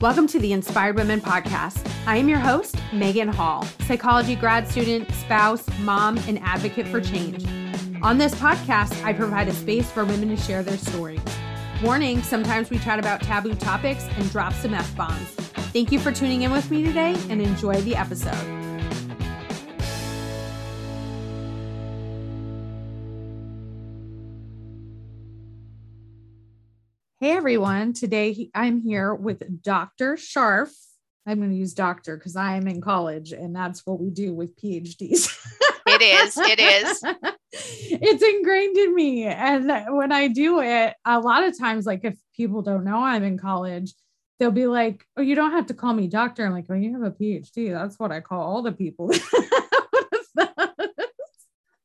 Welcome to the Inspired Women Podcast. I am your host, Megan Hall, psychology grad student, spouse, mom, and advocate for change. On this podcast, I provide a space for women to share their stories. Warning sometimes we chat about taboo topics and drop some F bombs. Thank you for tuning in with me today and enjoy the episode. Hey everyone, today I'm here with Dr. Scharff. I'm going to use doctor because I am in college and that's what we do with PhDs. it is. It is. it's ingrained in me. And when I do it, a lot of times, like if people don't know I'm in college, they'll be like, Oh, you don't have to call me doctor. I'm like, Oh, you have a PhD. That's what I call all the people.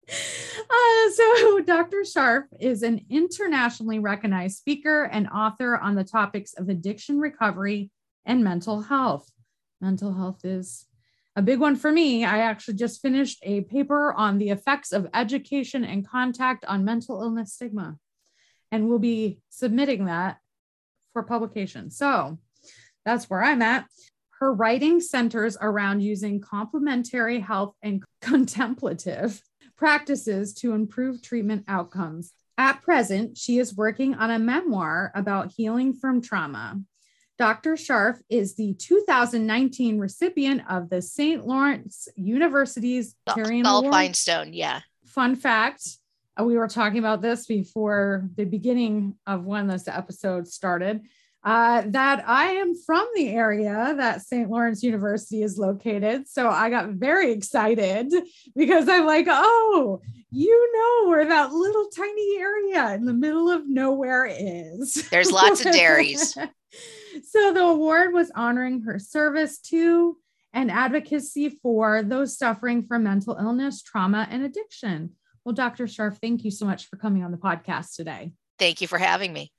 Uh, so, Dr. Scharff is an internationally recognized speaker and author on the topics of addiction recovery and mental health. Mental health is a big one for me. I actually just finished a paper on the effects of education and contact on mental illness stigma, and we'll be submitting that for publication. So, that's where I'm at. Her writing centers around using complementary health and contemplative practices to improve treatment outcomes. At present, she is working on a memoir about healing from trauma. Dr. Scharff is the 2019 recipient of the St. Lawrence University's Terry Bell Feinstein. Yeah. Fun fact uh, we were talking about this before the beginning of when this episode started uh, that I am from the area that St. Lawrence University is located. So I got very excited because I'm like, oh, you know where that little tiny area in the middle of nowhere is. There's lots of dairies. so the award was honoring her service to and advocacy for those suffering from mental illness, trauma, and addiction. Well, Dr. Scharff, thank you so much for coming on the podcast today. Thank you for having me.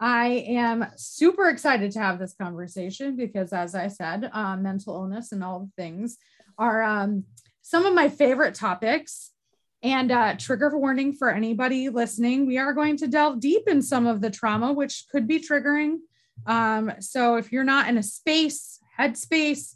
I am super excited to have this conversation because, as I said, uh, mental illness and all the things are um, some of my favorite topics. And uh, trigger warning for anybody listening, we are going to delve deep in some of the trauma, which could be triggering. Um, so if you're not in a space, headspace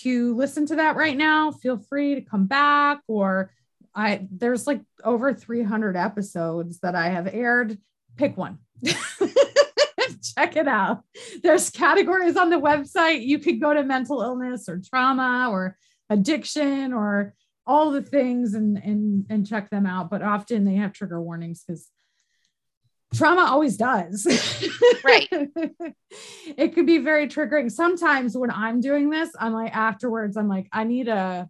to listen to that right now, feel free to come back. Or I there's like over 300 episodes that I have aired. Pick one. check it out. There's categories on the website. You could go to mental illness or trauma or addiction or all the things and and and check them out. But often they have trigger warnings because trauma always does. Right. it could be very triggering. Sometimes when I'm doing this, I'm like afterwards, I'm like, I need a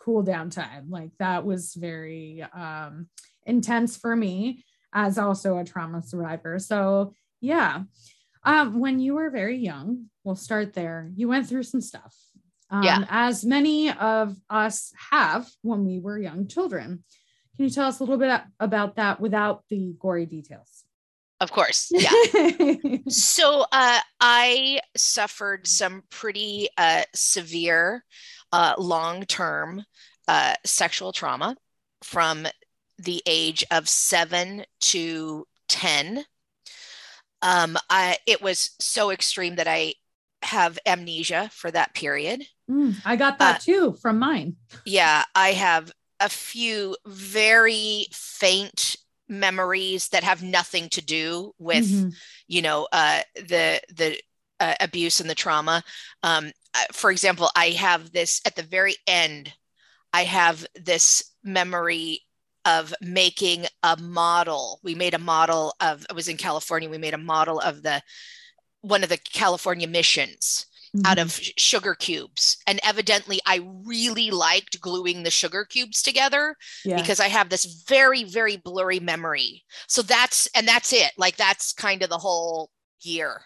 cool down time. Like that was very um intense for me as also a trauma survivor. So yeah. Um, when you were very young, we'll start there. You went through some stuff. Um, yeah. As many of us have when we were young children. Can you tell us a little bit about that without the gory details? Of course. Yeah. so uh, I suffered some pretty uh, severe, uh, long term uh, sexual trauma from the age of seven to 10 um, I, it was so extreme that I have amnesia for that period. Mm, I got that uh, too from mine. Yeah, I have a few very faint memories that have nothing to do with, mm-hmm. you know, uh, the the uh, abuse and the trauma. Um, for example, I have this at the very end. I have this memory of making a model. We made a model of, I was in California, we made a model of the one of the California missions mm-hmm. out of sugar cubes. And evidently, I really liked gluing the sugar cubes together yeah. because I have this very, very blurry memory. So that's, and that's it. Like, that's kind of the whole year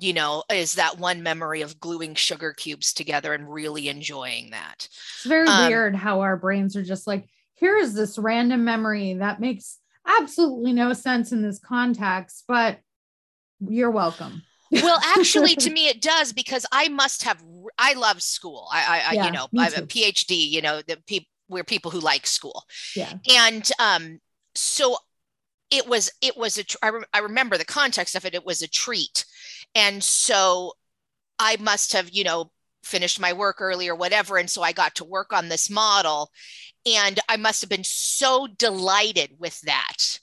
you know, is that one memory of gluing sugar cubes together and really enjoying that. It's very um, weird how our brains are just like, here is this random memory that makes absolutely no sense in this context, but you're welcome. well, actually, to me, it does because I must have. I love school. I, I, yeah, you know, I have a PhD. You know, the people we're people who like school. Yeah. And um, so it was. It was a. I, re- I remember the context of it. It was a treat, and so I must have, you know, finished my work early or whatever. And so I got to work on this model. And I must have been so delighted with that.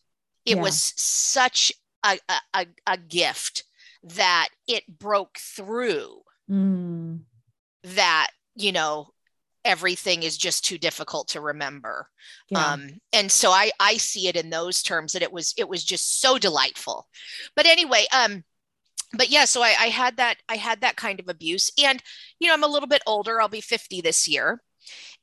It yeah. was such a, a, a, gift that it broke through mm. that, you know, everything is just too difficult to remember yeah. um, and so i i see it in those terms that it was it was just so delightful but anyway um but yeah so I, I had that i had that kind of abuse. And you know i'm a little bit older. I'll be 50 this year.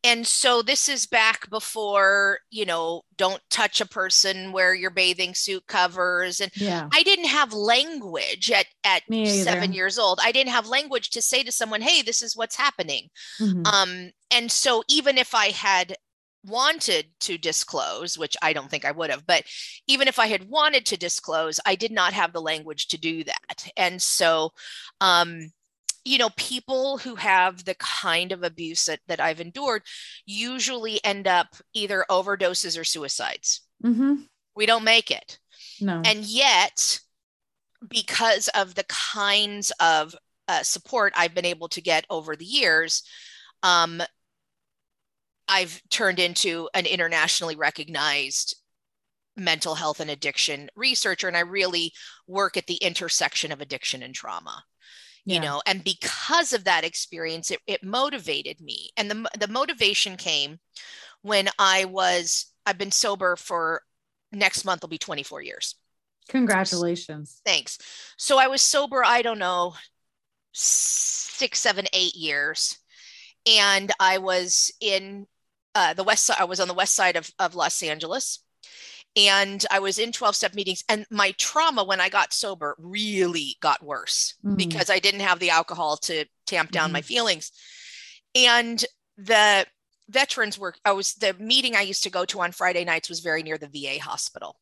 And so this is back before you know don't touch a person wear your bathing suit covers. And yeah. i didn't have language at at seven years old. I didn't have language to say to someone hey this is what's happening. Mm-hmm. um and so even if i had wanted to disclose, which I don't think I would have, but even if I had wanted to disclose, I did not have the language to do that. And so, um, you know, people who have the kind of abuse that, that I've endured usually end up either overdoses or suicides. Mm-hmm. We don't make it. No. And yet, because of the kinds of uh, support I've been able to get over the years, um, I've turned into an internationally recognized mental health and addiction researcher, and I really work at the intersection of addiction and trauma you know and because of that experience it, it motivated me. And the, the motivation came when i was i've been sober for next month will be 24 years. Congratulations. Thanks. So i was sober i don't know six seven eight years and i was in uh, the west side i was on the west side of, of los angeles and I was in 12 step meetings and my trauma when I got sober really got worse mm. because I didn't have the alcohol to tamp down mm. my feelings. And the veterans were I was the meeting I used to go to on Friday nights was very near the VA hospital.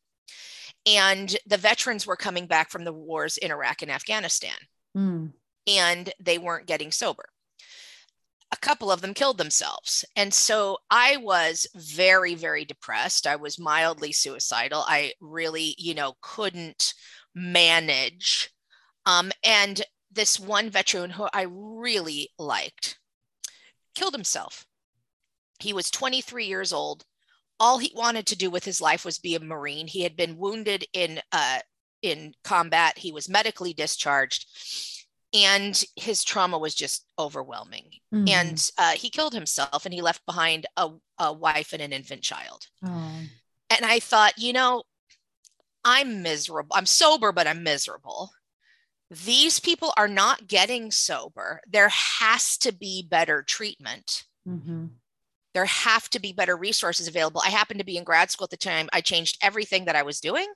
And the veterans were coming back from the wars in Iraq and Afghanistan. Mm. And they weren't getting sober a couple of them killed themselves. And so I was very, very depressed. I was mildly suicidal. I really, you know, couldn't manage. Um, and this one veteran who I really liked killed himself. He was 23 years old. All he wanted to do with his life was be a Marine. He had been wounded in uh, in combat. He was medically discharged and his trauma was just overwhelming. Mm-hmm. and uh, he killed himself and he left behind a, a wife and an infant child. Oh. and i thought you know i'm miserable i'm sober but i'm miserable. These people are not getting sober. There has to be better treatment. Mm-hmm. there have to be better resources available. I happened to be in grad school at the time. I changed everything that i was doing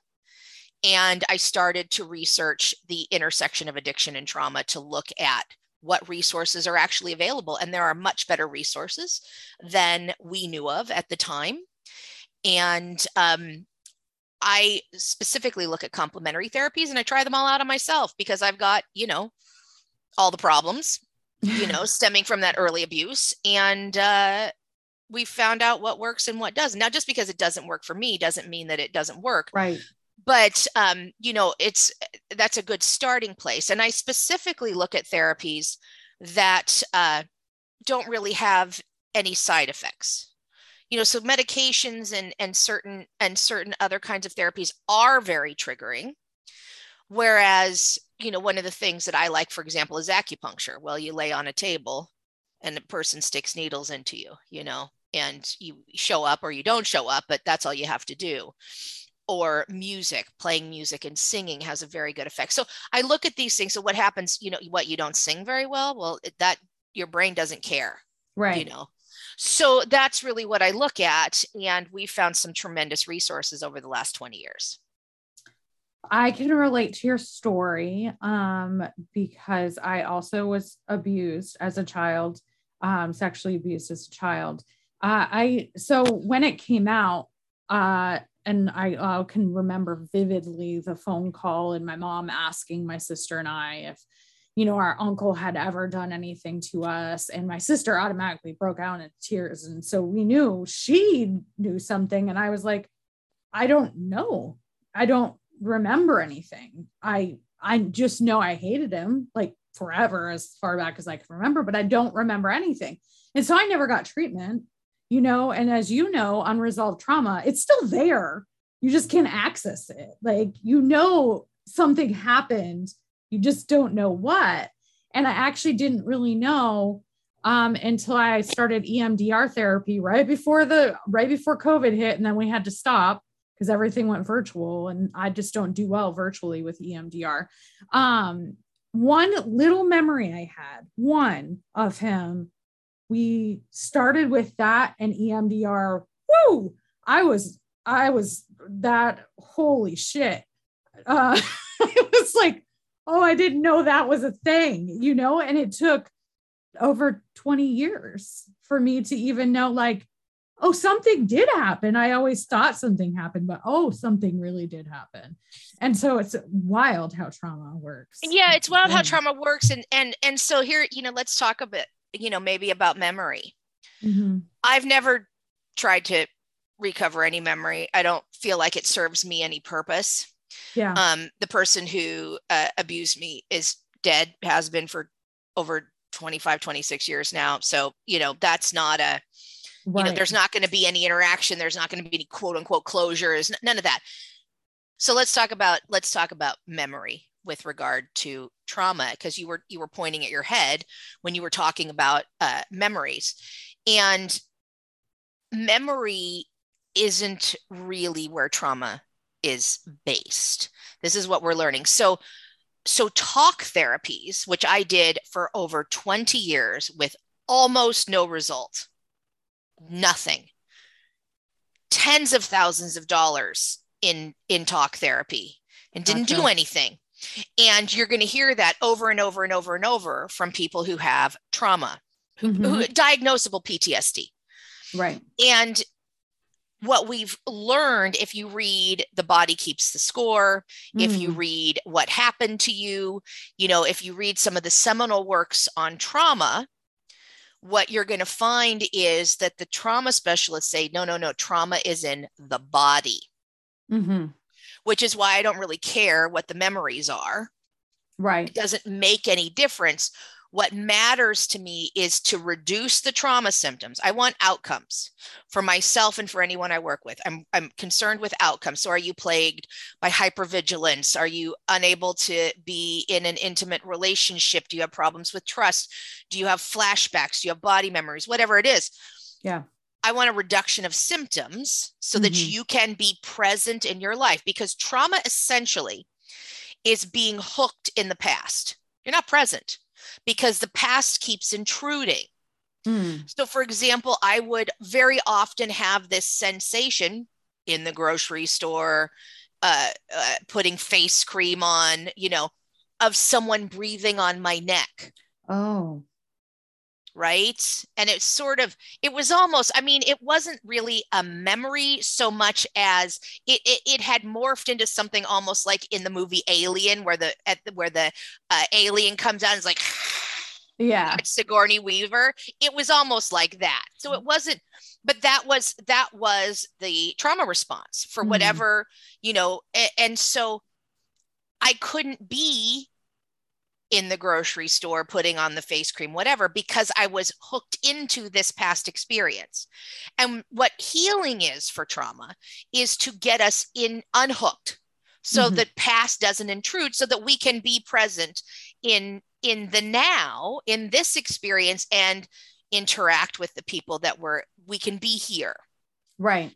and I started to research the intersection of addiction and trauma to look at what resources are actually available. And there are much better resources than we knew of at the time. And um, I specifically look at complementary therapies and I try them all out on myself because I've got, you know, all the problems, you know, stemming from that early abuse. And uh, we found out what works and what doesn't. Now, just because it doesn't work for me doesn't mean that it doesn't work. Right but um, you know it's that's a good starting place and i specifically look at therapies that uh, don't really have any side effects. You know so medications and and certain and certain other kinds of therapies are very triggering whereas you know one of the things that i like for example is acupuncture. Well you lay on a table and a person sticks needles into you you know and you show up or you don't show up but that's all you have to do or music playing music and singing has a very good effect. So i look at these things so what happens you know what you don't sing very well? Well that your brain doesn't care right. you know? So that's really what i look at and we found some tremendous resources over the last 20 years. I can relate to your story um, because i also was abused as a child um, sexually abused as a child. Uh, i so when it came out uh, and I uh, can remember vividly the phone call and my mom asking my sister and I if, you know, our uncle had ever done anything to us. And my sister automatically broke out in tears. And so we knew she knew something. And I was like, I don't know. I don't remember anything. I I just know I hated him. Like forever, as far back as I can remember, but I don't remember anything. And so I never got treatment, you know. And as you know, unresolved trauma, it's still there. You just can't access it. Like, you know, something happened, you just don't know what. And I actually didn't really know um, until I started EMDR therapy right before the right before COVID hit, and then we had to stop because everything went virtual, and I just don't do well virtually with EMDR. Um, one little memory I had, one of him, we started with that and EMDR. Woo! I was I was that holy shit. Uh, it was like, oh, I didn't know that was a thing, you know, and it took over 20 years for me to even know like oh something did happen i always thought something happened but oh something really did happen and so it's wild how trauma works yeah it's wild how trauma works and and and so here you know let's talk a bit you know maybe about memory. Mm-hmm. i've never tried to recover any memory. I don't feel like it serves me any purpose. Yeah. Um the person who uh, abused me is dead has been for over 25 26 years now. So you know that's not a right. you know there's not going to be any interaction. There's not going to be any quote unquote closures none of that. So let's talk about let's talk about memory with regard to trauma because you were you were pointing at your head when you were talking about uh, memories and memory isn't really where trauma is based this is what we're learning so so talk therapies, which I did for over 20 years with almost no result, nothing, tens of thousands of dollars in in talk therapy and didn't gotcha. do anything. And you're going to hear that over and over and over and over from people who have trauma, mm-hmm. who, diagnosable PTSD. Right. And what we've learned if you read the body keeps the score mm. if you mm. read what happened to you you know if you read some of the seminal works on trauma what you're going to find is that the trauma specialists say no no no trauma is in the body mm-hmm. Which is why i don't really care what the memories are right it doesn't make any difference what matters to me is to reduce the trauma symptoms. I want outcomes for myself and for anyone I work with. I'm, I'm concerned with outcomes. So, are you plagued by hypervigilance? Are you unable to be in an intimate relationship? Do you have problems with trust? Do you have flashbacks? Do you have body memories? Whatever it is. Yeah. I want a reduction of symptoms so mm-hmm. that you can be present in your life because trauma essentially is being hooked in the past. You're not present because the past keeps intruding. Mm. So, for example, I would very often have this sensation in the grocery store, uh, uh, putting face cream on, you know, of someone breathing on my neck. Oh right and it's sort of it was almost i mean it wasn't really a memory so much as it it, it had morphed into something almost like in the movie alien where the at the, where the uh, alien comes out and is like yeah sigourney weaver it was almost like that so it wasn't but that was that was the trauma response for mm-hmm. whatever mm. you know and, and so i couldn't be in the grocery store putting on the face cream, whatever, because I was hooked into this past experience. And what healing is for trauma is to get us in unhooked so mm-hmm. that past doesn't intrude so that we can be present in in the now in this experience and interact with the people that we're we can be here right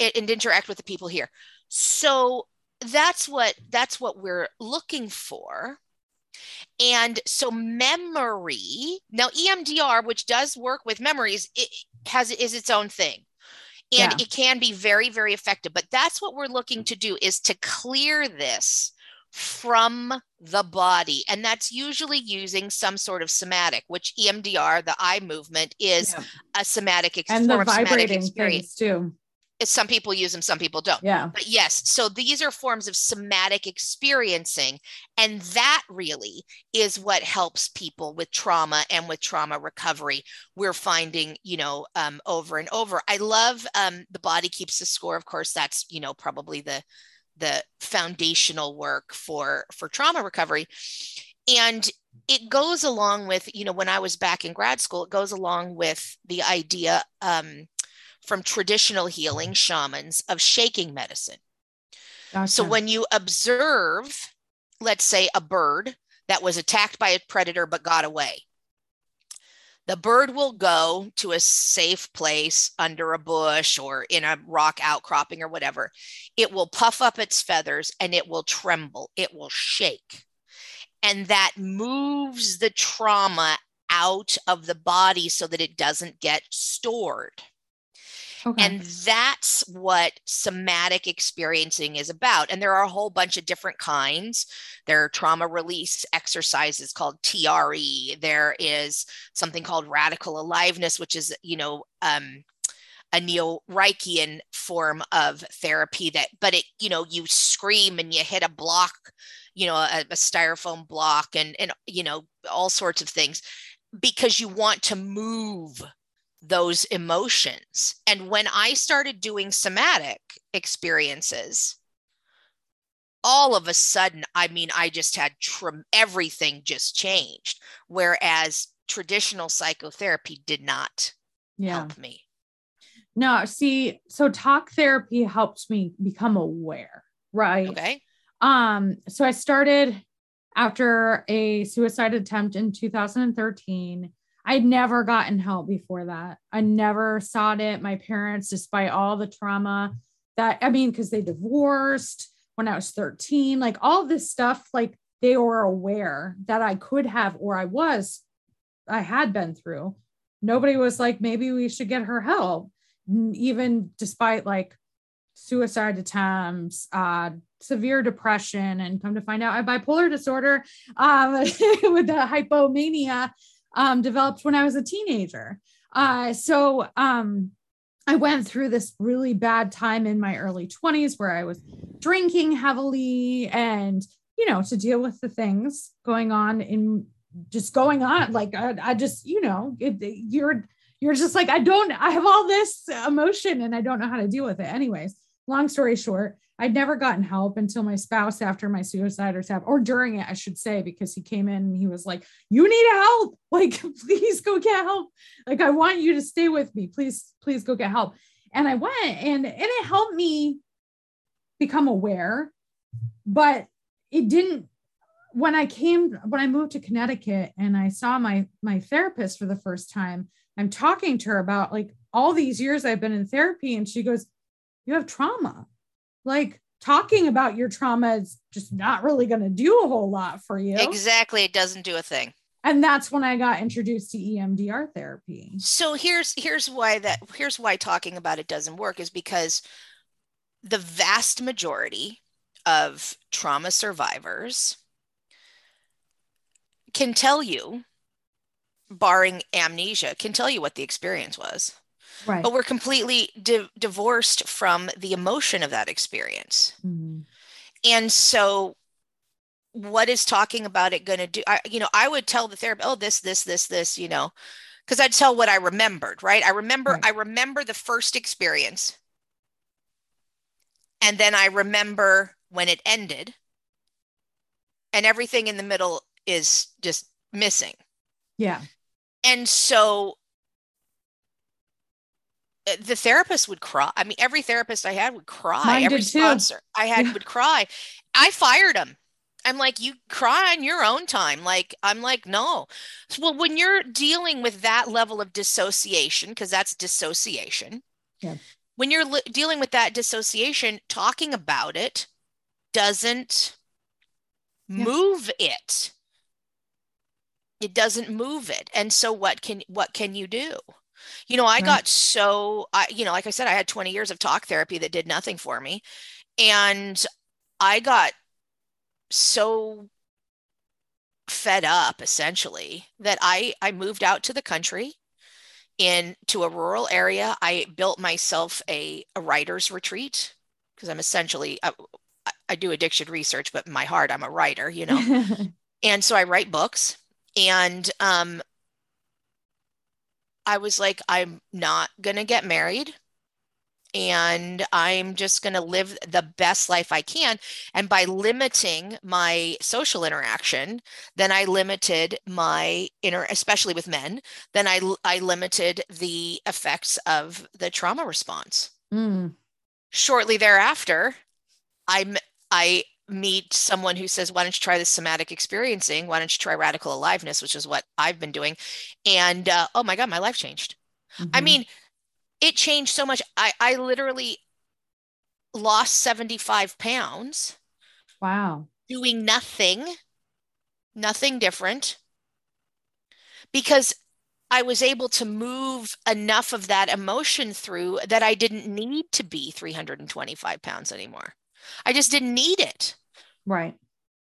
and interact with the people here so that's what that's what we're looking for and so memory, now EMDR, which does work with memories, it has is its own thing. And yeah. it can be very, very effective. But that's what we're looking to do is to clear this from the body. And that's usually using some sort of somatic, which EMDR, the eye movement, is yeah. a somatic ex- and the vibrating experience too some people use them some people don't. Yeah. But yes so these are forms of somatic experiencing and that really is what helps people with trauma and with trauma recovery. We're finding you know um, over and over. I love um, the body keeps the score of course that's you know probably the the foundational work for for trauma recovery. And it goes along with you know when i was back in grad school it goes along with the idea um, from traditional healing shamans of shaking medicine gotcha. so when you observe let's say a bird that was attacked by a predator but got away the bird will go to a safe place under a bush or in a rock outcropping or whatever. It will puff up its feathers and it will tremble, it will shake. And that moves the trauma out of the body so that it doesn't get stored. Okay. And that's what somatic experiencing is about. And there are a whole bunch of different kinds. There are trauma release exercises called TRE. There is something called radical aliveness, which is, you know, um, a neo Reichian form of therapy that, but it, you know, you scream and you hit a block, you know, a, a styrofoam block and, and, you know, all sorts of things because you want to move those emotions. And when I started doing somatic experiences, all of a sudden, I mean, I just had everything just changed. Whereas traditional psychotherapy did not yeah. help me. No, see, so talk therapy helped me become aware, right? Okay. Um, so I started after a suicide attempt in 2013 I'd never gotten help before that. I never sought it. My parents, despite all the trauma that, I mean, because they divorced when I was 13, like all this stuff, like they were aware that I could have, or I was, I had been through. Nobody was like, maybe we should get her help, even despite like suicide attempts, uh, severe depression, and come to find out I bipolar disorder um, with the hypomania um, developed when I was a teenager. Uh, so um, I went through this really bad time in my early 20s where I was drinking heavily and, you know, to deal with the things going on in just going on. Like, I, I just, you know, it, you're, you're just like, I don't, I have all this emotion and I don't know how to deal with it. Anyways, long story short, I'd never gotten help until my spouse after my suicide or or during it, I should say, because he came in and he was like, You need help. Like, please go get help. Like, I want you to stay with me. Please, please go get help. And I went and, and it helped me become aware, but it didn't when I came when I moved to Connecticut and I saw my my therapist for the first time, I'm talking to her about like all these years I've been in therapy and she goes, "You have trauma." Like talking about your trauma is just not really going to do a whole lot for you. Exactly. It doesn't do a thing. And that's when I got introduced to EMDR therapy. So here's here's why that here's why talking about it doesn't work is because the vast majority of trauma survivors can tell you barring amnesia can tell you what the experience was Right. But we're completely di- divorced from the emotion of that experience. Mm-hmm. And so what is talking about it going to do? I, you know, I would tell the therapist, oh, this, this, this, this, you know, because I'd tell what I remembered, right? I remember, right. I remember the first experience. And then I remember when it ended. And everything in the middle is just missing. Yeah. And so Eh, the therapist would cry. I mean, every therapist I had would cry. Mine every sponsor I had would cry. I fired him. I'm like, you cry on your own time. Like, I'm like, no. Well, when you're dealing with that level of dissociation, because that's dissociation. Yeah. When you're li- dealing with that dissociation, talking about it doesn't yeah. move it. It doesn't move it. And so what can what can you do? You know, I right. got so I you know, like I said I had 20 years of talk therapy that did nothing for me. And I got so fed up essentially that I I moved out to the country in to a rural area. I built myself a, a writer's retreat because I'm essentially I, I do addiction research, but in my heart I'm a writer, you know. and so I write books and um, I was like, I'm not going to get married and I'm just going to live the best life I can. And by limiting my social interaction, then I limited my inner, especially with men, then I, I limited the effects of the trauma response. Mm. Shortly thereafter, I'm, I meet someone who says, Why don't you try this somatic experiencing? Why don't you try radical aliveness, which is what I've been doing? And uh, oh my God, my life changed. Mm-hmm. I mean, it changed so much. I, I literally lost 75 pounds. Wow. Doing nothing, nothing different. Because I was able to move enough of that emotion through that I didn't need to be 325 pounds anymore. I just didn't need it. Right.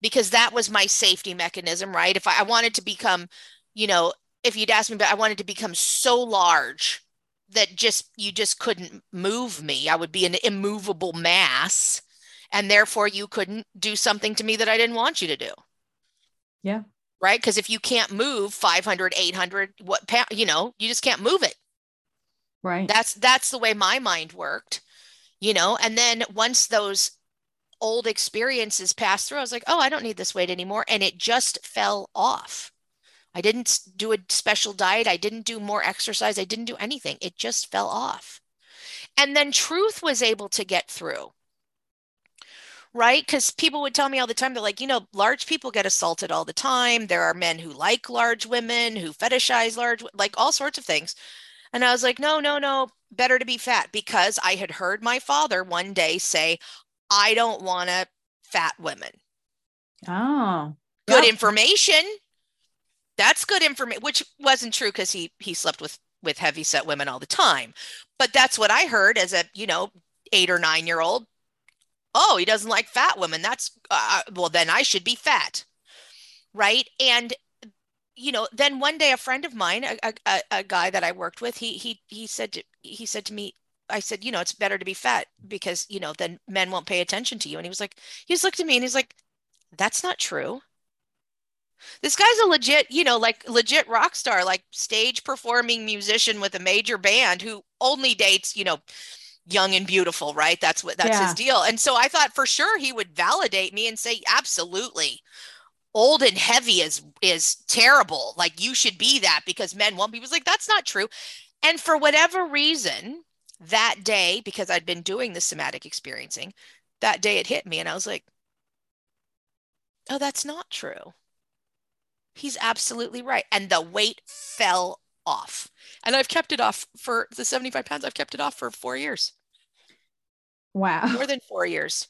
Because that was my safety mechanism, right? If I, I wanted to become, you know, if you'd asked me, but I wanted to become so large that just you just couldn't move me. I would be an immovable mass. And therefore you couldn't do something to me that I didn't want you to do. Yeah. Right. Because if you can't move 500, 800, what, you know, you just can't move it. Right. That's, that's the way my mind worked, you know, and then once those old experiences passed through, I was like, oh, I don't need this weight anymore. And it just fell off. I didn't do a special diet. I didn't do more exercise. I didn't do anything. It just fell off. And then truth was able to get through. Right? Because people would tell me all the time, they're like, you know, large people get assaulted all the time. There are men who like large women, who fetishize large, like all sorts of things. And I was like, no, no, no, better to be fat because I had heard my father one day say, I don't want to fat women. Oh, good information. That's good information which wasn't true because he he slept with with heavy set women all the time. But that's what i heard as a you know eight or nine year old. Oh he doesn't like fat women. That's uh, well then i should be fat. Right? And you know then one day a friend of mine a, a, a guy that i worked with he he he said to, he said to me i said you know it's better to be fat because you know then men won't pay attention to you and he was like he just looked at me and he's like that's not true this guy's a legit, you know, like legit rock star, like stage performing musician with a major band who only dates, you know, young and beautiful, right? That's what that's yeah. his deal. And so I thought for sure he would validate me and say, absolutely. Old and heavy is is terrible. Like you should be that because men won't be. He was like, that's not true. And for whatever reason, that day, because I'd been doing the somatic experiencing, that day it hit me and I was like, oh, that's not true. He's absolutely right. And the weight fell off. And I've kept it off for the 75 pounds, I've kept it off for four years. Wow. More than four years.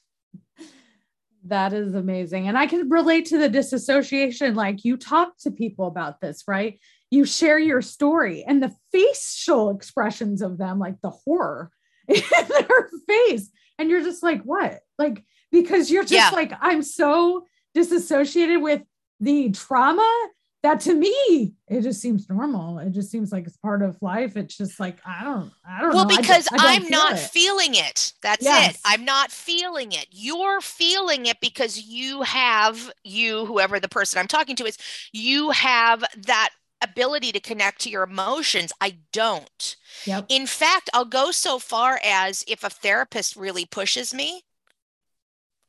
That is amazing. And I can relate to the disassociation. Like you talk to people about this, right? You share your story and the facial expressions of them, like the horror in their face. And you're just like, what? Like, because you're just yeah. like, I'm so disassociated with the trauma that to me it just seems normal it just seems like it's part of life it's just like i don't i don't well know. because I am not it. feeling it that's yes. it i'm not feeling it you're feeling it because you have you whoever the person i'm talking to is you have that ability to connect to your emotions i don't yep. in fact i'll go so far as if a therapist really pushes me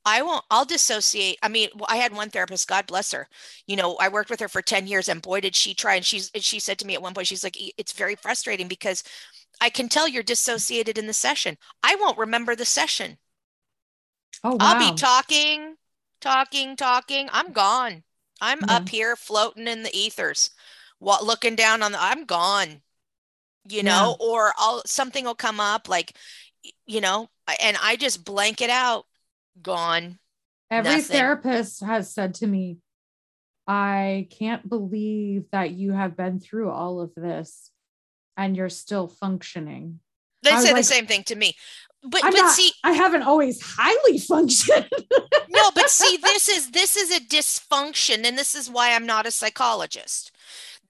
I won't, I'll dissociate. I mean, I had one therapist, God bless her. You know, I worked with her for 10 years and boy, did she try. And she's, she said to me at one point, she's like, it's very frustrating because I can tell you're dissociated in the session. I won't remember the session. Oh, wow. I'll be talking, talking, talking. I'm gone. I'm mm-hmm. up here floating in the ethers, what looking down on the, I'm gone, you know, yeah. or I'll, something will come up like, you know, and I just blank it out gone. Every nothing. therapist has said to me, I can't believe that you have been through all of this and you're still functioning. They say like, the same thing to me. But I'm but not, see I haven't always highly functioned. no, but see this is this is a dysfunction and this is why I'm not a psychologist.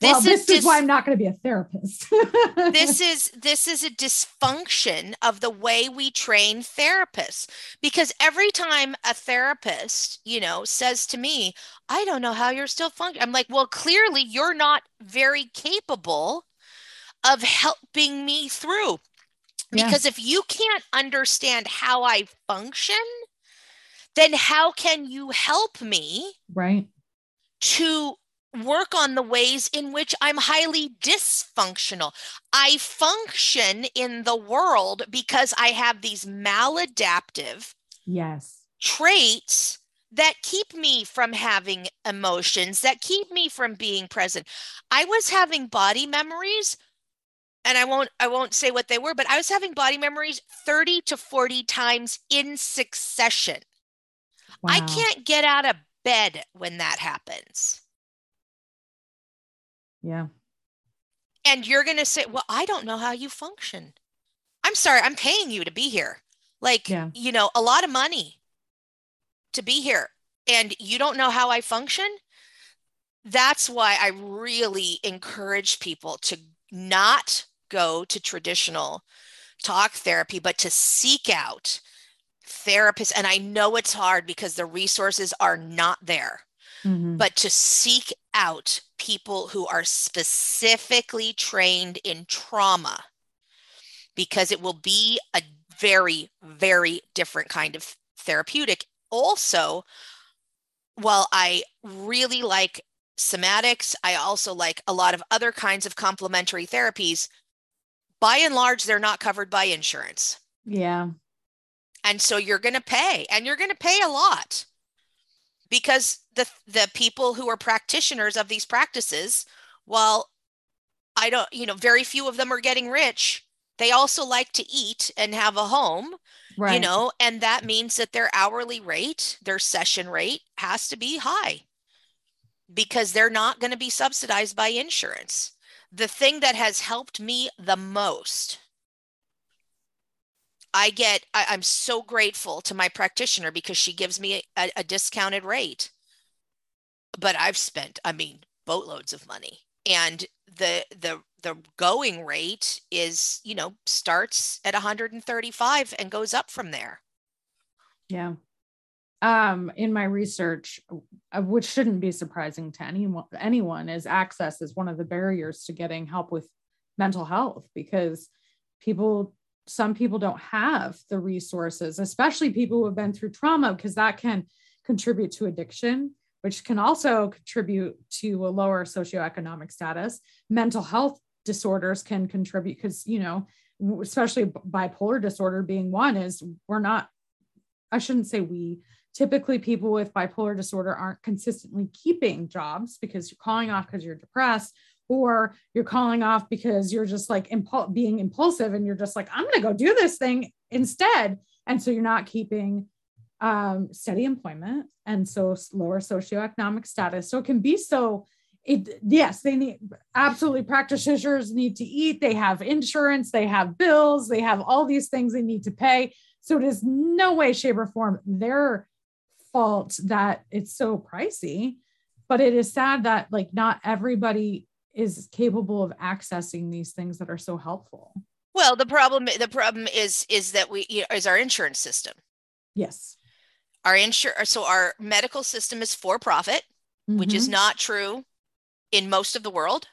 This well, this is, is why I'm not going to be a therapist. this is this is a dysfunction of the way we train therapists because every time a therapist, you know, says to me, "I don't know how you're still functioning." I'm like, "Well, clearly you're not very capable of helping me through." Because yeah. if you can't understand how I function, then how can you help me? Right. To work on the ways in which I'm highly dysfunctional. I function in the world because I have these maladaptive yes traits that keep me from having emotions that keep me from being present. I was having body memories and I won't I won't say what they were, but I was having body memories 30 to 40 times in succession. Wow. I can't get out of bed when that happens. Yeah. And you're going to say, "Well, I don't know how you function." I'm sorry, I'm paying you to be here. Like, yeah. you know, a lot of money to be here and you don't know how I function. That's why I really encourage people to not go to traditional talk therapy, but to seek out therapists. And I know it's hard because the resources are not there, mm-hmm. but to seek out people who are specifically trained in trauma because it will be a very, very different kind of therapeutic. Also, while I really like somatics, I also like a lot of other kinds of complementary therapies by and large, they're not covered by insurance. Yeah. And so you're going to pay and you're going to pay a lot because the the people who are practitioners of these practices, while I don't, you know, very few of them are getting rich, they also like to eat and have a home. Right. You know, and that means that their hourly rate, their session rate has to be high because they're not going to be subsidized by insurance the thing that has helped me the most I get, I, am so grateful to my practitioner because she gives me a, a, discounted rate. But I've spent, I mean, boatloads of money. And the the the going rate is, you know, starts at 135 and goes up from there. Yeah um, in my research, uh, which shouldn't be surprising to anyone, anyone, is access is one of the barriers to getting help with mental health because people, some people don't have the resources, especially people who have been through trauma, because that can contribute to addiction, which can also contribute to a lower socioeconomic status. Mental health disorders can contribute because, you know, especially bipolar disorder being one, is we're not, I shouldn't say we, typically people with bipolar disorder aren't consistently keeping jobs because you're calling off because you're depressed or you're calling off because you're just like impul- being impulsive and you're just like i'm going to go do this thing instead and so you're not keeping um, steady employment and so lower socioeconomic status. So it can be so it yes they need absolutely practitioners need to eat they have insurance they have bills they have all these things they need to pay. So it is no way shape or form their fault that it's so pricey but it is sad that like not everybody is capable of accessing these things that are so helpful. Well the problem the problem is is that we is our insurance system. Yes our insurance so our medical system is for profit mm-hmm. which is mm-hmm. not true in most of the world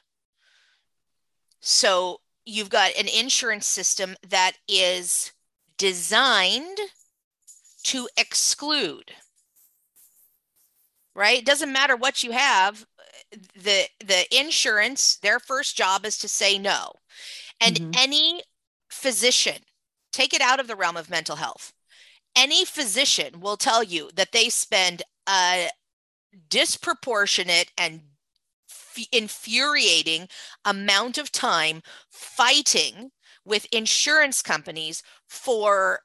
so you've got an insurance system that is designed to exclude right? It doesn't matter what you have. The the insurance, their first job is to say no. And mm-hmm. any physician, take it out of the realm of mental health. Any physician will tell you that they spend a disproportionate and f- infuriating amount of time fighting with insurance companies for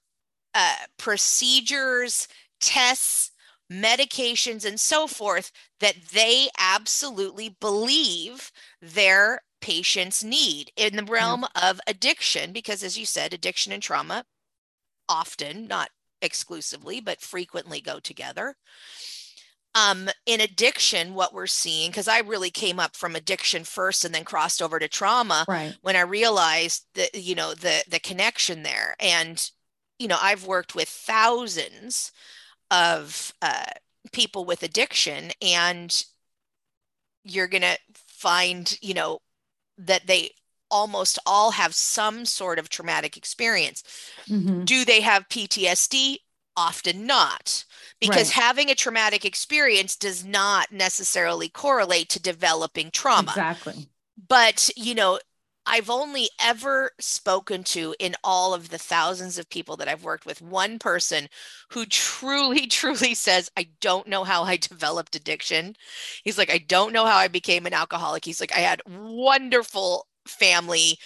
uh, procedures, tests, medications and so forth that they absolutely believe their patients need in the realm yeah. of addiction because as you said addiction and trauma often not exclusively but frequently go together um, in addiction what we're seeing because i really came up from addiction first and then crossed over to trauma right. when i realized that you know the the connection there and you know i've worked with thousands of uh, people with addiction and you're going to find you know that they almost all have some sort of traumatic experience. Mm-hmm. Do they have PTSD? Often not, because right. having a traumatic experience does not necessarily correlate to developing trauma. Exactly. But, you know, I've only ever spoken to in all of the thousands of people that I've worked with one person who truly, truly says, I don't know how I developed addiction. He's like, I don't know how I became an alcoholic. He's like, I had wonderful family,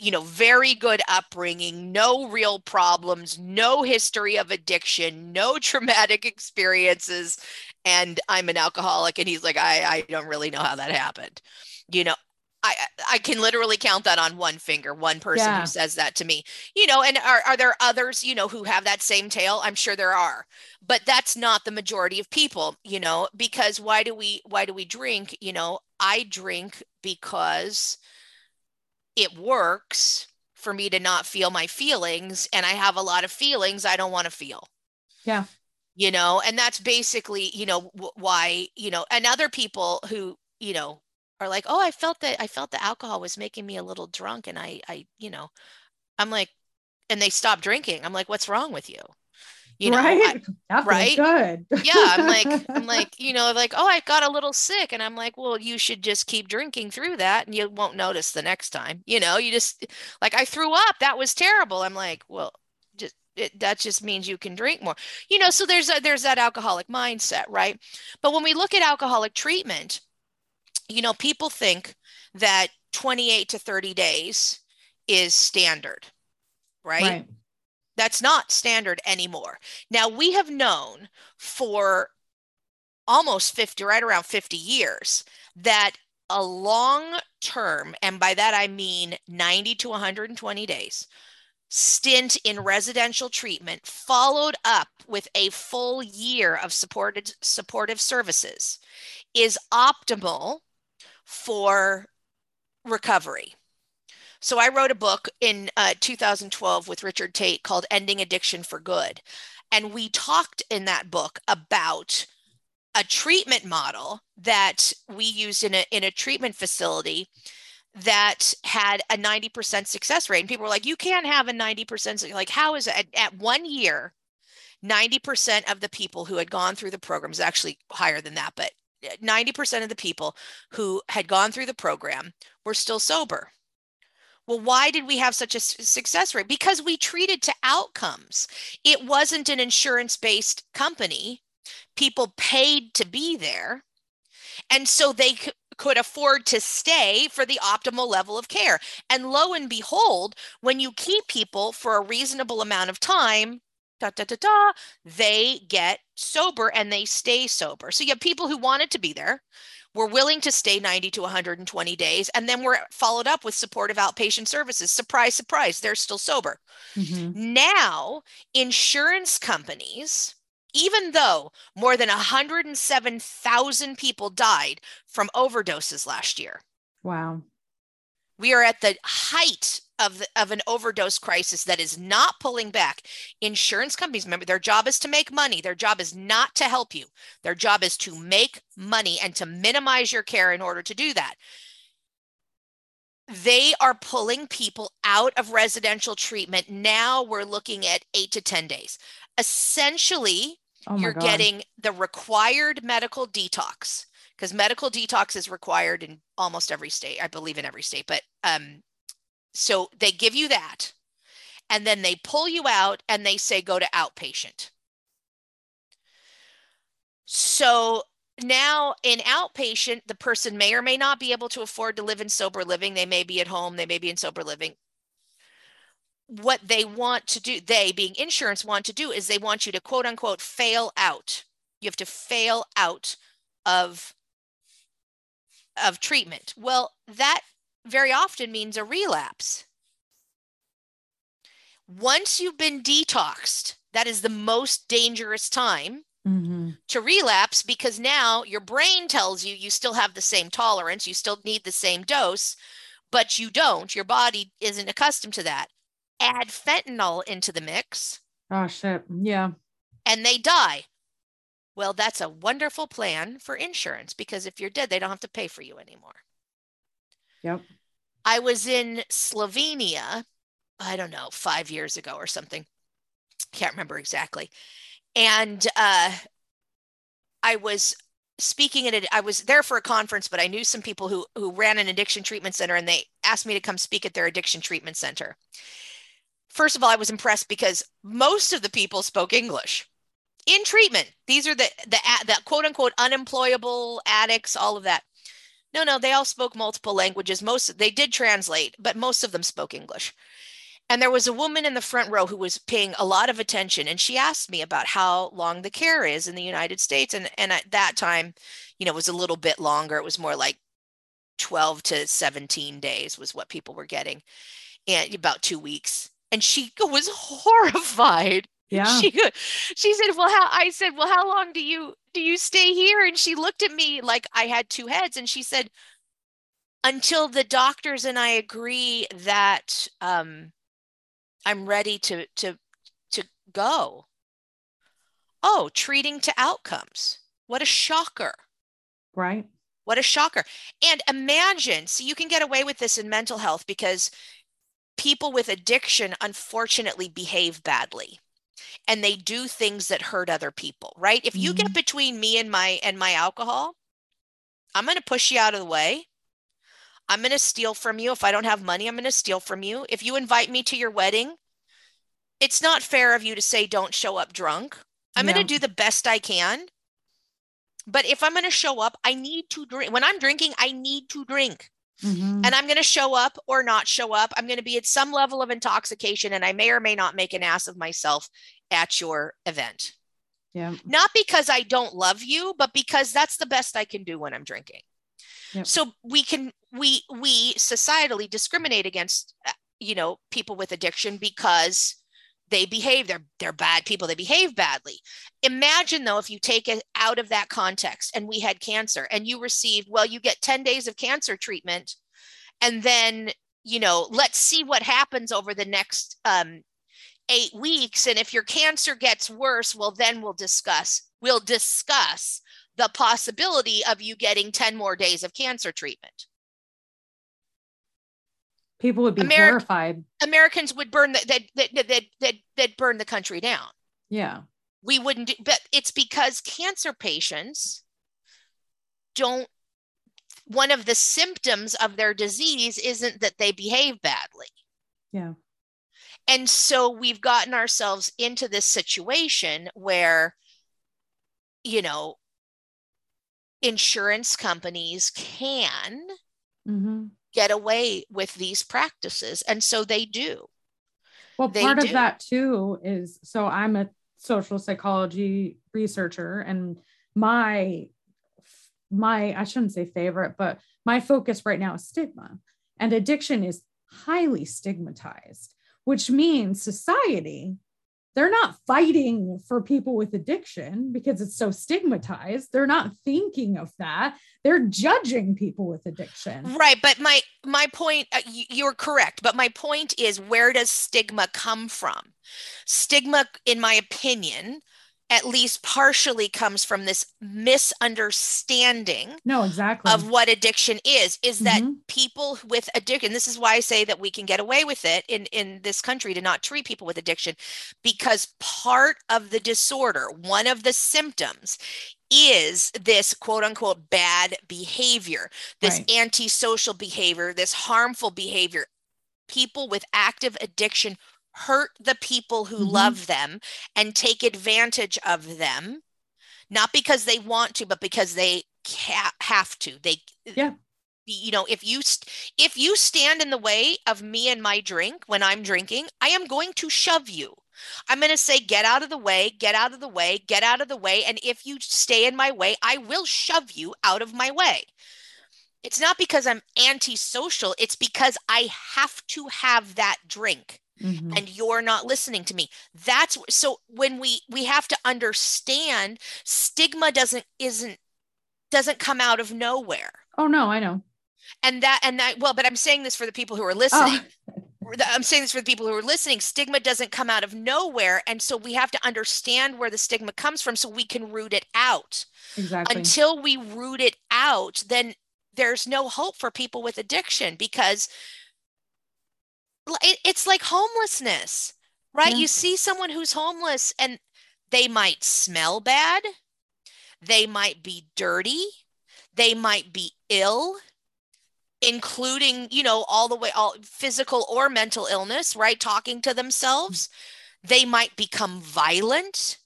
you know, very good upbringing, no real problems, no history of addiction, no traumatic experiences. And I'm an alcoholic. And he's like, I, I don't really know how that happened you know I I can literally count that on one finger, one person yeah. who says that to me. You know, and are, are there others, you know, who have that same tale? I'm sure there are. But that's not the majority of people, you know, because why do we why do we drink? You know, I drink because it works for me to not feel my feelings and I have a lot of feelings I don't want to feel. Yeah. You know, and that's basically, you know, why, you know, and other people who, you know, are like, oh, I felt that I felt the alcohol was making me a little drunk. And I, I, you know, I'm like, and they stop drinking. I'm like, what's wrong with you? You know, right? I, right? Good. yeah. I'm like, I'm like, you know, like, oh, I got a little sick. And I'm like, well, you should just keep drinking through that and you won't notice the next time. You know, you just like I threw up. That was terrible. I'm like, well, just it, that just means you can drink more. You know, so there's a, there's that alcoholic mindset, right? But when we look at alcoholic treatment, you know, people think that 28 to 30 days is standard, right? right? That's not standard anymore. Now, we have known for almost 50, right around 50 years, that a long term, and by that I mean 90 to 120 days, stint in residential treatment followed up with a full year of supported supportive services is optimal for recovery. So I wrote a book in uh, 2012 with Richard Taite called Ending Addiction for Good. And we talked in that book about a treatment model that we used in a, in a treatment facility that had a 90% success rate. And people were like, you can't have a 90%. Like, how is it? At, at one year, 90% of the people who had gone through the program is actually higher than that, but 90% of the people who had gone through the program were still sober. Well, why did we have such a success rate? Because we treated to outcomes. It wasn't an insurance based company. People paid to be there. And so they c- could afford to stay for the optimal level of care. And lo and behold, when you keep people for a reasonable amount of time, da da da da, they get sober and they stay sober. So you have people who wanted to be there, were willing to stay 90 to 120 days, and then we're followed up with supportive outpatient services. Surprise, surprise, they're still sober. Mm-hmm. Now, insurance companies, even though more than 107,000 people died from overdoses last year. Wow. We are at the height of, the, of an overdose crisis that is not pulling back. Insurance companies, remember, their job is to make money. Their job is not to help you. Their job is to make money and to minimize your care in order to do that. They are pulling people out of residential treatment. Now we're looking at eight to 10 days. Essentially, oh you're God. getting the required medical detox because medical detox is required in almost every state, I believe in every state, but um, so they give you that and then they pull you out and they say go to outpatient. So now in outpatient, the person may or may not be able to afford to live in sober living. They may be at home, they may be in sober living. What they want to do, they being insurance want to do is they want you to quote unquote fail out. You have to fail out of of treatment. Well, that very often means a relapse. Once you've been detoxed, that is the most dangerous time mm-hmm. to relapse because now your brain tells you you still have the same tolerance, you still need the same dose, but you don't. Your body isn't accustomed to that. Add fentanyl into the mix. Oh, shit. Yeah. And they die. Well, that's a wonderful plan for insurance because if you're dead, they don't have to pay for you anymore. Yep. I was in Slovenia, I don't know, five years ago or something. Can't remember exactly. And uh, I was speaking at it. I was there for a conference, but I knew some people who who ran an addiction treatment center, and they asked me to come speak at their addiction treatment center. First of all, I was impressed because most of the people spoke English in treatment. These are the the the quote unquote unemployable addicts, all of that. No, no, they all spoke multiple languages. Most they did translate, but most of them spoke English. And there was a woman in the front row who was paying a lot of attention and she asked me about how long the care is in the United States and and at that time, you know, it was a little bit longer. It was more like 12 to 17 days was what people were getting. And about 2 weeks. And she was horrified yeah. She she said, "Well, how?" I said, "Well, how long do you do you stay here?" And she looked at me like I had two heads, and she said, "Until the doctors and I agree that um, I'm ready to to to go." Oh, treating to outcomes. What a shocker. Right. What a shocker. And imagine, so you can get away with this in mental health because people with addiction unfortunately behave badly and they do things that hurt other people, right? If you mm-hmm. get between me and my and my alcohol, I'm going to push you out of the way. I'm going to steal from you. If I don't have money, I'm going to steal from you. If you invite me to your wedding, it's not fair of you to say don't show up drunk. I'm yeah. going to do the best I can. But if I'm going to show up, I need to drink. When I'm drinking, I need to drink. Mm-hmm. And I'm going to show up or not show up. I'm going to be at some level of intoxication and I may or may not make an ass of myself at your event. Yeah. Not because I don't love you, but because that's the best I can do when I'm drinking. Yep. So we can we we societally discriminate against uh, you know people with addiction because they behave they're they're bad people they behave badly. Imagine though if you take it out of that context and we had cancer and you received well you get 10 days of cancer treatment and then you know let's see what happens over the next um, eight weeks. And if your cancer gets worse well then we'll discuss we'll discuss the possibility of you getting 10 more days of cancer treatment people would be Ameri- terrified. Americans would burn the, that that that that that burn the country down. Yeah. We wouldn't do, but it's because cancer patients don't one of the symptoms of their disease isn't that they behave badly. Yeah. And so we've gotten ourselves into this situation where you know insurance companies can mm-hmm get away with these practices. And so they do. Well, they part do. of that too is so I'm a social psychology researcher and my my I shouldn't say favorite, but my focus right now is stigma. And addiction is highly stigmatized, which means society they're not fighting for people with addiction because it's so stigmatized. They're not thinking of that. They're judging people with addiction. Right but my my point uh, you're correct but my point is where does stigma come from? Stigma in my opinion at least partially comes from this misunderstanding no exactly of what addiction is is that mm-hmm. people with addiction this is why i say that we can get away with it in in this country to not treat people with addiction because part of the disorder one of the symptoms is this quote unquote bad behavior this right. antisocial behavior this harmful behavior people with active addiction hurt the people who mm-hmm. love them and take advantage of them not because they want to but because they ca- have to. They yeah. you know if you if you stand in the way of me and my drink when i'm drinking i am going to shove you. I'm going to say get out of the way get out of the way get out of the way and if you stay in my way i will shove you out of my way. It's not because i'm antisocial it's because i have to have that drink mm-hmm. and you're not listening to me that's so when we we have to understand stigma doesn't isn't doesn't come out of nowhere oh no i know and that and that well but i'm saying this for the people who are listening oh. I'm saying this for the people who are listening. Stigma doesn't come out of nowhere. And so we have to understand where the stigma comes from so we can root it out. Exactly. Until we root it out, then there's no hope for people with addiction because it, it's like homelessness, right? Yeah. You see someone who's homeless and they might smell bad, they might be dirty, they might be ill, including, you know, all the way all physical or mental illness, right? Talking to themselves. They might become violent.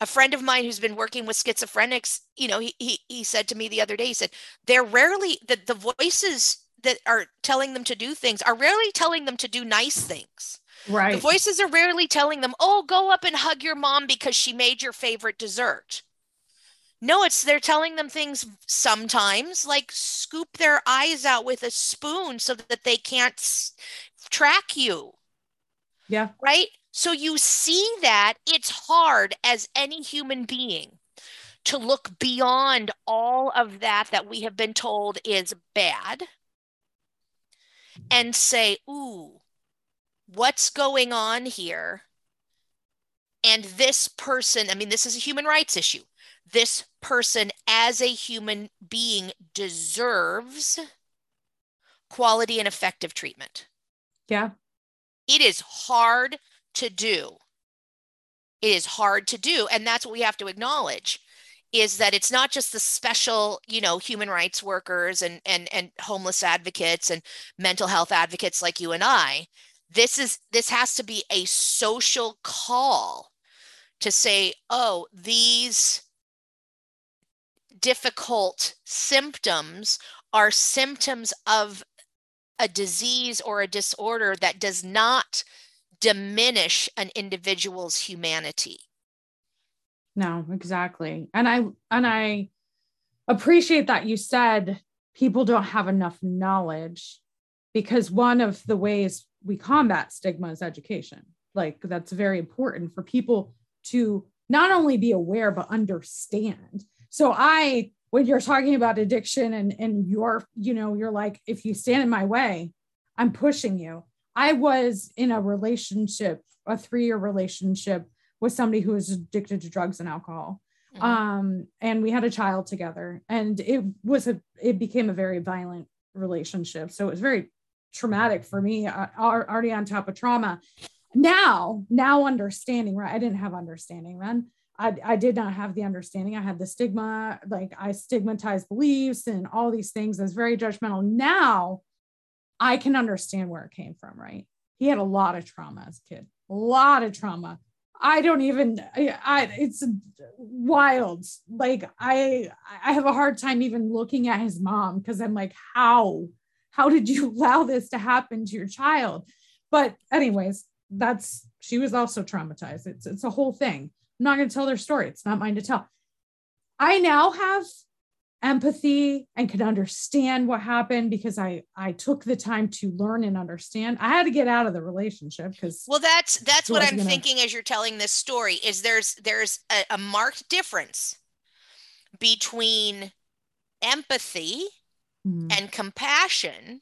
A friend of mine who's been working with schizophrenics, you know, he he, he said to me the other day, he said, they're rarely the, the voices that are telling them to do things are rarely telling them to do nice things. Right. The voices are rarely telling them, oh, go up and hug your mom because she made your favorite dessert. No, it's they're telling them things sometimes like scoop their eyes out with a spoon so that they can't track you. Yeah. Right? So you see that it's hard as any human being to look beyond all of that that we have been told is bad and say, ooh, what's going on here? And this person, I mean, this is a human rights issue. This person, as a human being, deserves quality and effective treatment. Yeah. It is hard to do. It is hard to do. And that's what we have to acknowledge is that it's not just the special you know human rights workers and and and homeless advocates and mental health advocates like you and i. This is this has to be a social call to say oh these difficult symptoms are symptoms of a disease or a disorder that does not diminish an individual's humanity no exactly. And i and i appreciate that you said people don't have enough knowledge because one of the ways we combat stigma is education. Like that's very important for people to not only be aware but understand. So i when you're talking about addiction and and you're you know you're like if you stand in my way i'm pushing you. I was in a relationship a three year relationship with somebody who was addicted to drugs and alcohol. Mm-hmm. Um, and we had a child together, and it was a it became a very violent relationship. So it was very traumatic for me, uh, already on top of trauma. Now, now understanding, right? I didn't have understanding then. I, I did not have the understanding. I had the stigma, like I stigmatized beliefs and all these things. I was very judgmental. Now I can understand where it came from, right? He had a lot of trauma as a kid, a lot of trauma. I don't even I, I, it's wild. Like I I have a hard time even looking at his mom because I'm like, how? How did you allow this to happen to your child? But anyways, that's she was also traumatized. It's it's a whole thing. I'm not gonna tell their story. It's not mine to tell. I now have empathy and could understand what happened because I I took the time to learn and understand. I had to get out of the relationship because well that's that's what I'm gonna... thinking as you're telling this story is there's there's a, a marked difference between empathy mm-hmm. and compassion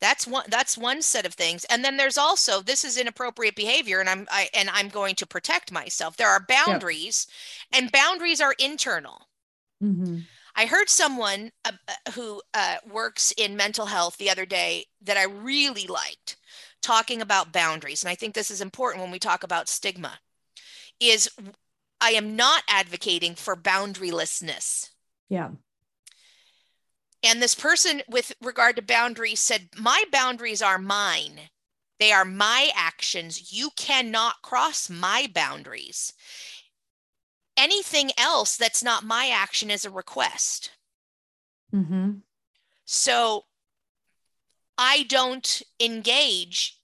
that's one that's one set of things and then there's also this is inappropriate behavior and i'm I, and i'm going to protect myself there are boundaries yep. and boundaries are internal Mm-hmm. I heard someone uh, uh, who uh, works in mental health the other day that I really liked talking about boundaries. And I think this is important when we talk about stigma is I am not advocating for boundarylessness. Yeah. And this person with regard to boundaries said, My boundaries are mine. They are my actions. You cannot cross my boundaries anything else that's not my action is a request. Mm-hmm. So I don't engage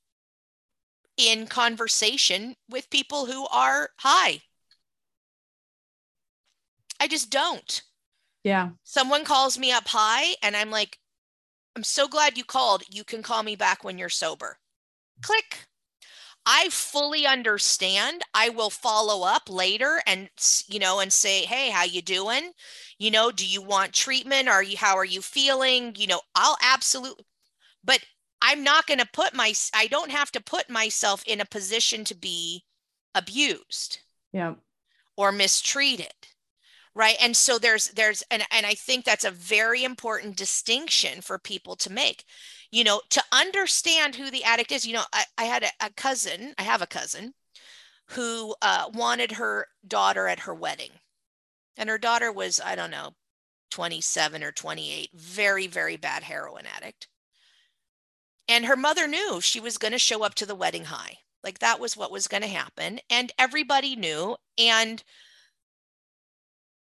in conversation with people who are high. I just don't. Yeah. Someone calls me up high and I'm like, I'm so glad you called. You can call me back when you're sober. Click. I fully understand. I will follow up later and you know and say, "Hey, how you doing? You know, do you want treatment? Are you how are you feeling? You know, I'll absolutely but I'm not going to put my I don't have to put myself in a position to be abused. Yeah. Or mistreated. right and so there's there's and, and i think that's a very important distinction for people to make you know to understand who the addict is you know i, I had a, a cousin i have a cousin who uh, wanted her daughter at her wedding. And her daughter was i don't know 27 or 28 very very bad heroin addict. And her mother knew she was going to show up to the wedding high. Like that was what was going to happen. And everybody knew. And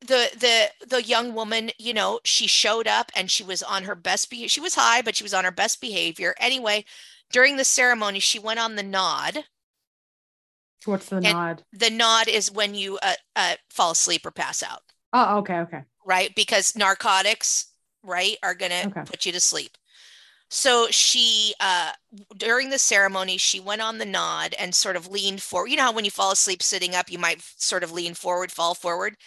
the the the young woman you know she showed up and she was on her best behavior she was high but she was on her best behavior. Anyway during the ceremony she went on the nod. What's the nod? the nod is when you uh, uh, fall asleep or pass out. Oh okay okay. Right? Because narcotics right are gonna okay. put you to sleep. So she uh during the ceremony she went on the nod and sort of leaned forward you know how when you fall asleep sitting up you might sort of lean forward fall forward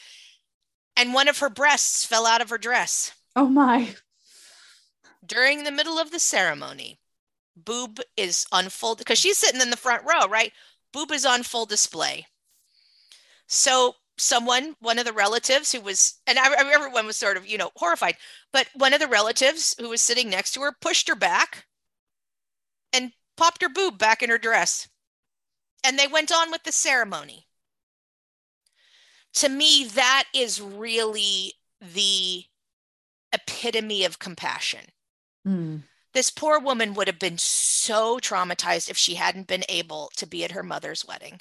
and one of her breasts fell out of her dress. Oh my. During the middle of the ceremony, boob is on full because she's sitting in the front row, right? Boob is on full display. So someone, one of the relatives who was, and I, everyone was sort of, you know, horrified, but one of the relatives who was sitting next to her pushed her back and popped her boob back in her dress. And they went on with the ceremony to me, that is really the epitome of compassion. Mm. This poor woman would have been so traumatized if she hadn't been able to be at her mother's wedding.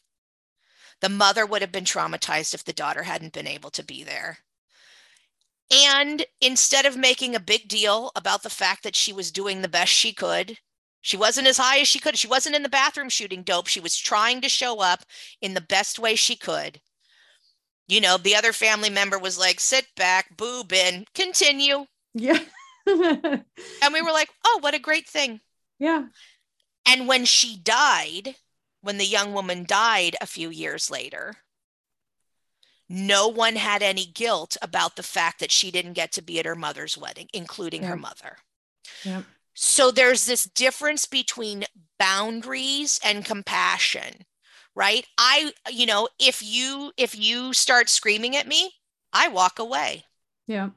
The mother would have been traumatized if the daughter hadn't been able to be there. And instead of making a big deal about the fact that she was doing the best she could, she wasn't as high as she could. She wasn't in the bathroom shooting dope. She was trying to show up in the best way she could you know, the other family member was like, sit back, boob in, continue. Yeah. and we were like, oh, what a great thing. Yeah. And when she died, when the young woman died a few years later, no one had any guilt about the fact that she didn't get to be at her mother's wedding, including yeah. her mother. Yeah. So there's this difference between boundaries and compassion right? I you know if you if you start screaming at me i walk away. Yeah.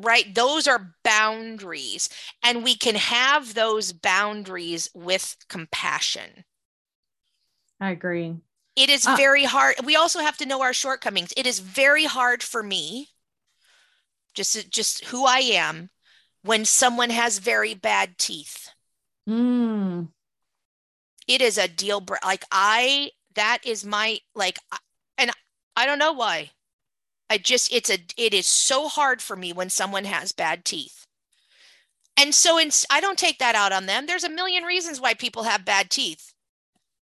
Right? Those are boundaries and we can have those boundaries with compassion. I agree. It is uh, very hard we also have to know our shortcomings. It is very hard for me just just who i am when someone has very bad teeth. Mm it is a deal breaker. Like I, that is my like, and I don't know why. I just it's a it is so hard for me when someone has bad teeth. And so in, I don't take that out on them. There's a million reasons why people have bad teeth.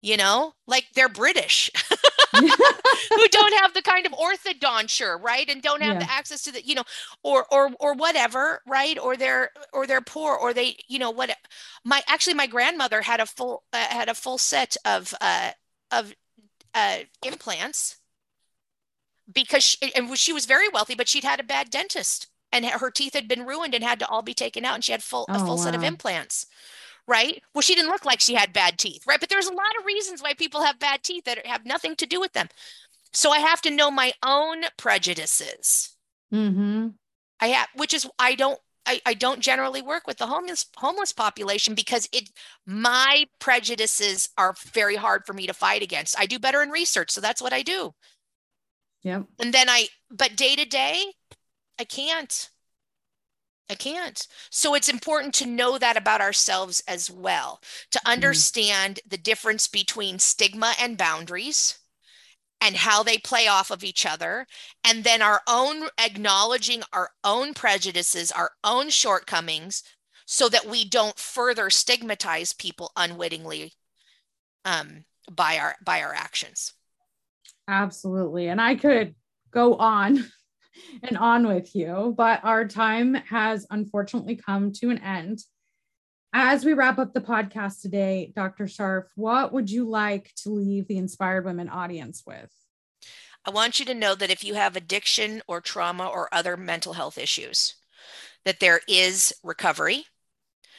You know, like they're British. who don't have the kind of orthodonture, right? And don't have yeah. the access to the, you know, or or or whatever, right? Or they're or they're poor, or they, you know, what? My actually, my grandmother had a full uh, had a full set of uh, of uh, implants because she, and she was very wealthy, but she'd had a bad dentist and her teeth had been ruined and had to all be taken out, and she had full oh, a full wow. set of implants right? Well, she didn't look like she had bad teeth, right? But there's a lot of reasons why people have bad teeth that have nothing to do with them. So I have to know my own prejudices. Mm-hmm. I have, which is I don't I, I don't generally work with the homeless homeless population because it my prejudices are very hard for me to fight against. I do better in research, so that's what I do. Yeah. And then I but day to day, I can't. I can't. So it's important to know that about ourselves as well, to mm-hmm. understand mm-hmm. the difference between stigma and boundaries and how they play off of each other. And then our own acknowledging our own prejudices, our own shortcomings, so that we don't further stigmatize people unwittingly um, by our by our actions. Absolutely. And I could go on and on with you, but our time has unfortunately come to an end. As we wrap up the podcast today, Dr. Scharff, what would you like to leave the Inspired Women audience with? I want you to know that if you have addiction or trauma or other mental health issues, that there is recovery,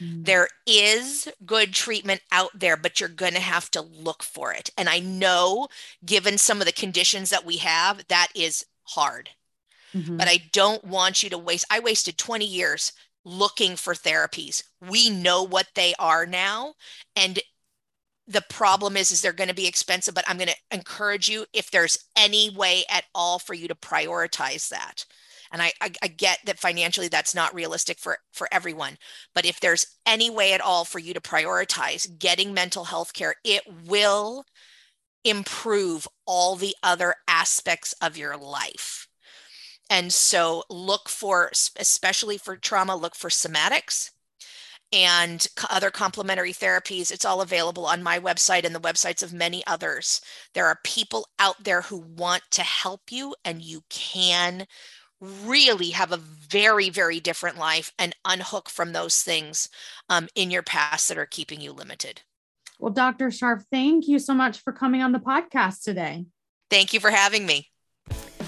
Mm-hmm. There is good treatment out there, but you're going to have to look for it. And I know, given some of the conditions that we have, that is hard. Mm-hmm. But I don't want you to waste. I wasted 20 years looking for therapies. We know what they are now. And the problem is is they're going to be expensive but i'm going to encourage you if there's any way at all for you to prioritize that and I, I, I get that financially that's not realistic for for everyone but if there's any way at all for you to prioritize getting mental health care it will improve all the other aspects of your life and so look for especially for trauma look for somatics and other complementary therapies. It's all available on my website and the websites of many others. There are people out there who want to help you, and you can really have a very, very different life and unhook from those things um, in your past that are keeping you limited. Well, Dr. Scharff, thank you so much for coming on the podcast today. Thank you for having me.